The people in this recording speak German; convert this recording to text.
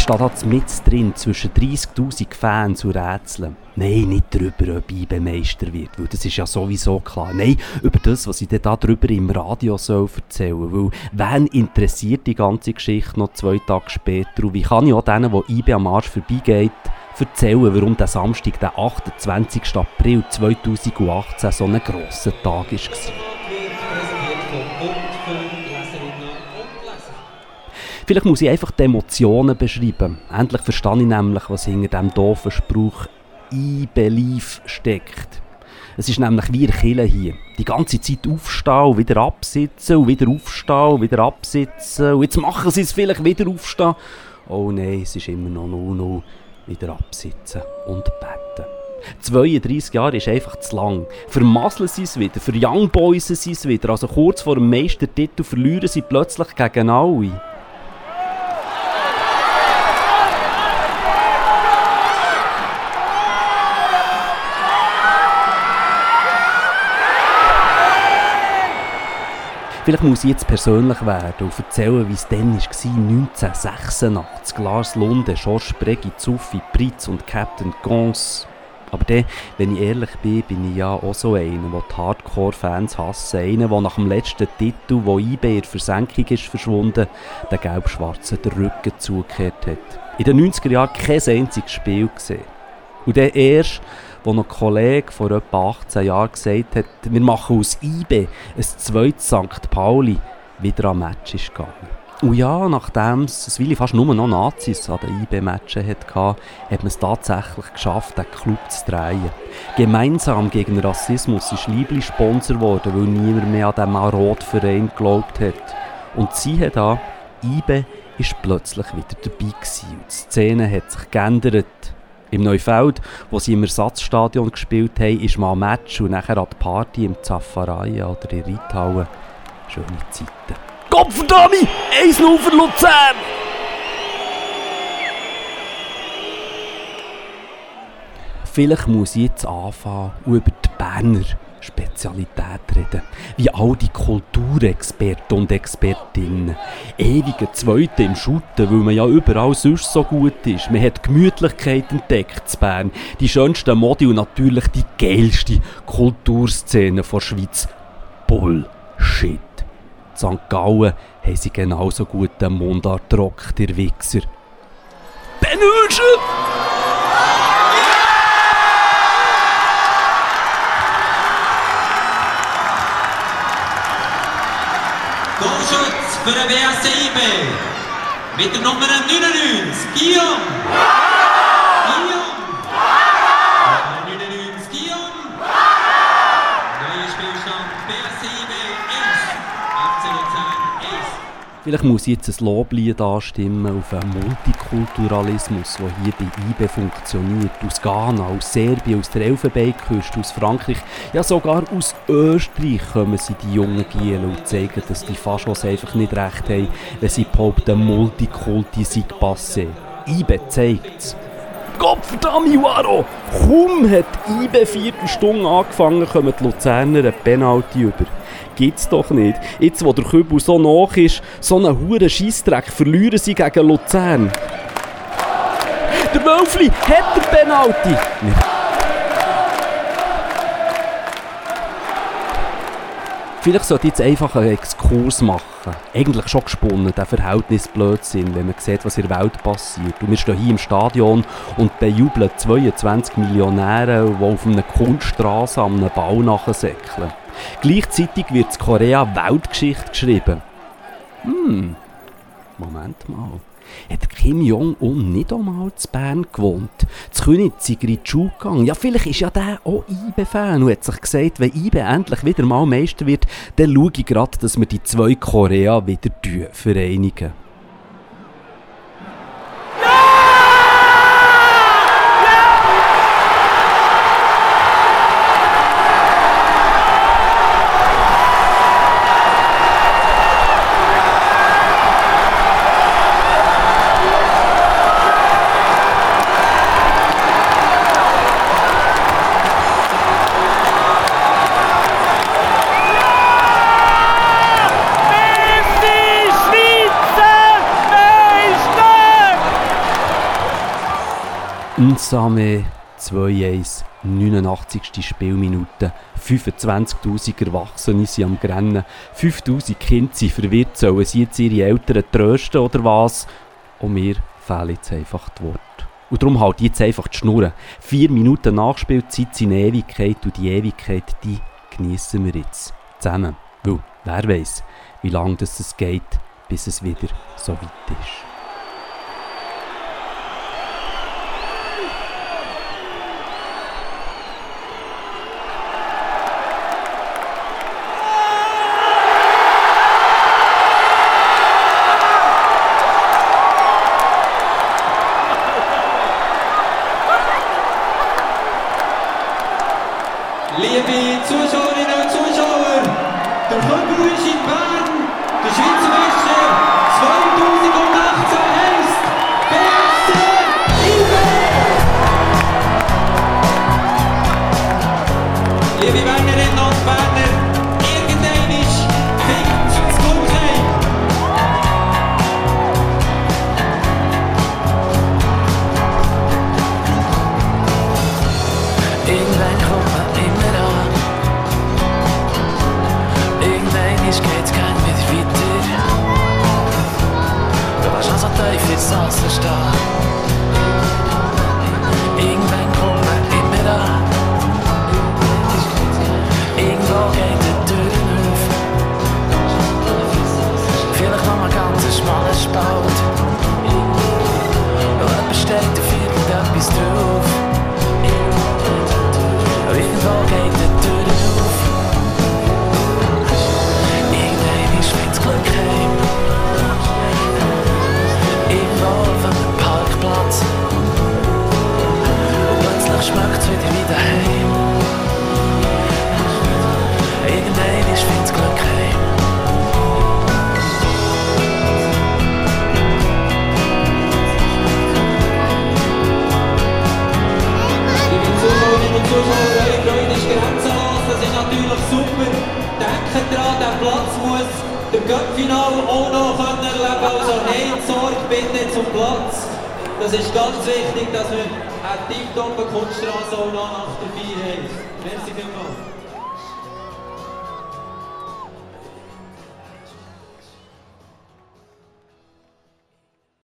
Ich stehe da mit drin zwischen 30'000 Fans und Rätseln. Nein, nicht darüber, ob IBE Meister wird, weil das ist ja sowieso klar. Nein, über das, was ich dann darüber im Radio soll erzählen weil wen interessiert die ganze Geschichte noch zwei Tage später und wie kann ich auch denen, die IBE am Arsch vorbeigeht, erzählen, warum der Samstag, der 28. April 2018 so ein grosser Tag war. Vielleicht muss ich einfach die Emotionen beschreiben. Endlich verstehe ich nämlich, was hinter diesem doofen Spruch «I believe» steckt. Es ist nämlich wie ein hier. Die ganze Zeit aufstehen und wieder absitzen und wieder aufstehen und wieder absitzen. Und jetzt machen sie es vielleicht wieder aufstehen. Oh nein, es ist immer noch nur noch wieder absitzen und beten. 32 Jahre ist einfach zu lang. Vermasseln sie es wieder, für Young Boys sie es wieder. Also kurz vor dem Meistertitel verlieren sie plötzlich gegen alle. Vielleicht muss ich jetzt persönlich werden und erzählen, wie es dann war, 1986. Lars Lunde, Georges Bregi, Zuffi, Pritz und Captain Gons. Aber dann, wenn ich ehrlich bin, bin ich ja auch so einer, der die Hardcore-Fans hassen. Einer, der nach dem letzten Titel, wo IB in Versenkung ist verschwunden, den Gelb-Schwarzen den Rücken zugekehrt hat. In den 90er Jahren kein einziges Spiel gesehen. Und dann erst, wo noch ein Kollege vor etwa 18 Jahren gesagt hat, wir machen aus IB ein zweites St. Pauli, wieder am Match ist gegangen. Und ja, nachdem es Willi fast nur noch Nazis an den IB-Matchen hatte, hat man es tatsächlich geschafft, den Club zu drehen. Gemeinsam gegen Rassismus ist Liebli Sponsor geworden, weil niemand mehr an diesen Marodverein geglaubt hat. Und sie hat an, IB ist plötzlich wieder dabei gewesen. Und die Szene hat sich geändert. Im Neufeld, wo sie im Ersatzstadion gespielt haben, ist mal ein Match und nachher an die Party im Zaffaraya oder in Reithauen. Schöne Zeiten. Kopfdami! 1-0 für Luzern! Vielleicht muss ich jetzt anfangen über Berner Spezialität reden. Wie all die Kulturexperten und Expertinnen. Ewige Zweite im Schutten, weil man ja überall sonst so gut ist. Man hat Gemütlichkeit entdeckt zu Bern. Die schönste Mode und natürlich die geilste Kulturszene der Schweiz. Bullshit. In St. Gallen haben sie genauso gut den Mundart Rock, der Wichser. Benüschen! Torschütz für den WSC IB mit der Nummer 99, Guillaume. Vielleicht muss ich jetzt ein Loblied anstimmen auf einen Multikulturalismus, der hier bei IBE funktioniert. Aus Ghana, aus Serbien, aus der Elfenbeinküste, aus Frankreich, ja sogar aus Österreich kommen sie die jungen Gielen und zeigen, dass die Faschos einfach nicht recht haben, wenn sie behaupten, Multikulti sei passé. IBE zeigt's. Gottverdammt, Juaro! Kaum hat IBE vierte Stunde angefangen, kommen die Luzerner eine Penalty über gibt's doch nicht. Jetzt, wo der Kübel so nach ist, so einen huren Scheissdreck, verlieren sie gegen Luzern. Der Wölfli hat den Penalty. Vielleicht sollte ich jetzt einfach einen Exkurs machen. Eigentlich schon gesponnen, der Verhältnisblödsinn, wenn man sieht, was in der Welt passiert. Und wir stehen hier im Stadion und bejubeln 22 Millionäre, die auf einer Kunststraße an einem Bau nachsäckeln. Gleichzeitig wird in Korea Weltgeschichte geschrieben. Hm, Moment mal. Hat Kim Jong-un nicht einmal zu Bern gewohnt? Zu Königs in die Schule gegangen? Ja, vielleicht ist ja der auch IBE-Fan und hat sich gesagt, wenn IBE endlich wieder mal Meister wird, dann schaue ich gerade, dass wir die zwei Korea wieder vereinigen. Nsame 2-1, 89. Spielminute. 25.000 Erwachsene sind am Grennen. 5.000 Kinder sind verwirrt. Sollen sie jetzt ihre Eltern trösten oder was? Und mir fehlen jetzt einfach die Worte. Und darum halt jetzt einfach die Schnur. Vier Minuten Nachspielzeit sind Ewigkeit und die Ewigkeit, die genießen wir jetzt zusammen. Weil, wer weiß, wie lange das geht, bis es wieder so weit ist. 李彦斌足球。Zuschauer, eure Freude ist grenzenlos, das ist natürlich super. Denkt dran, der Platz muss der Cup-Final auch noch können erleben Also nehmt Sorge bitte zum Platz. Das ist ganz wichtig, dass wir eine tiptoppe Kunststraße auch noch nach der Feier haben. Merci vielmals.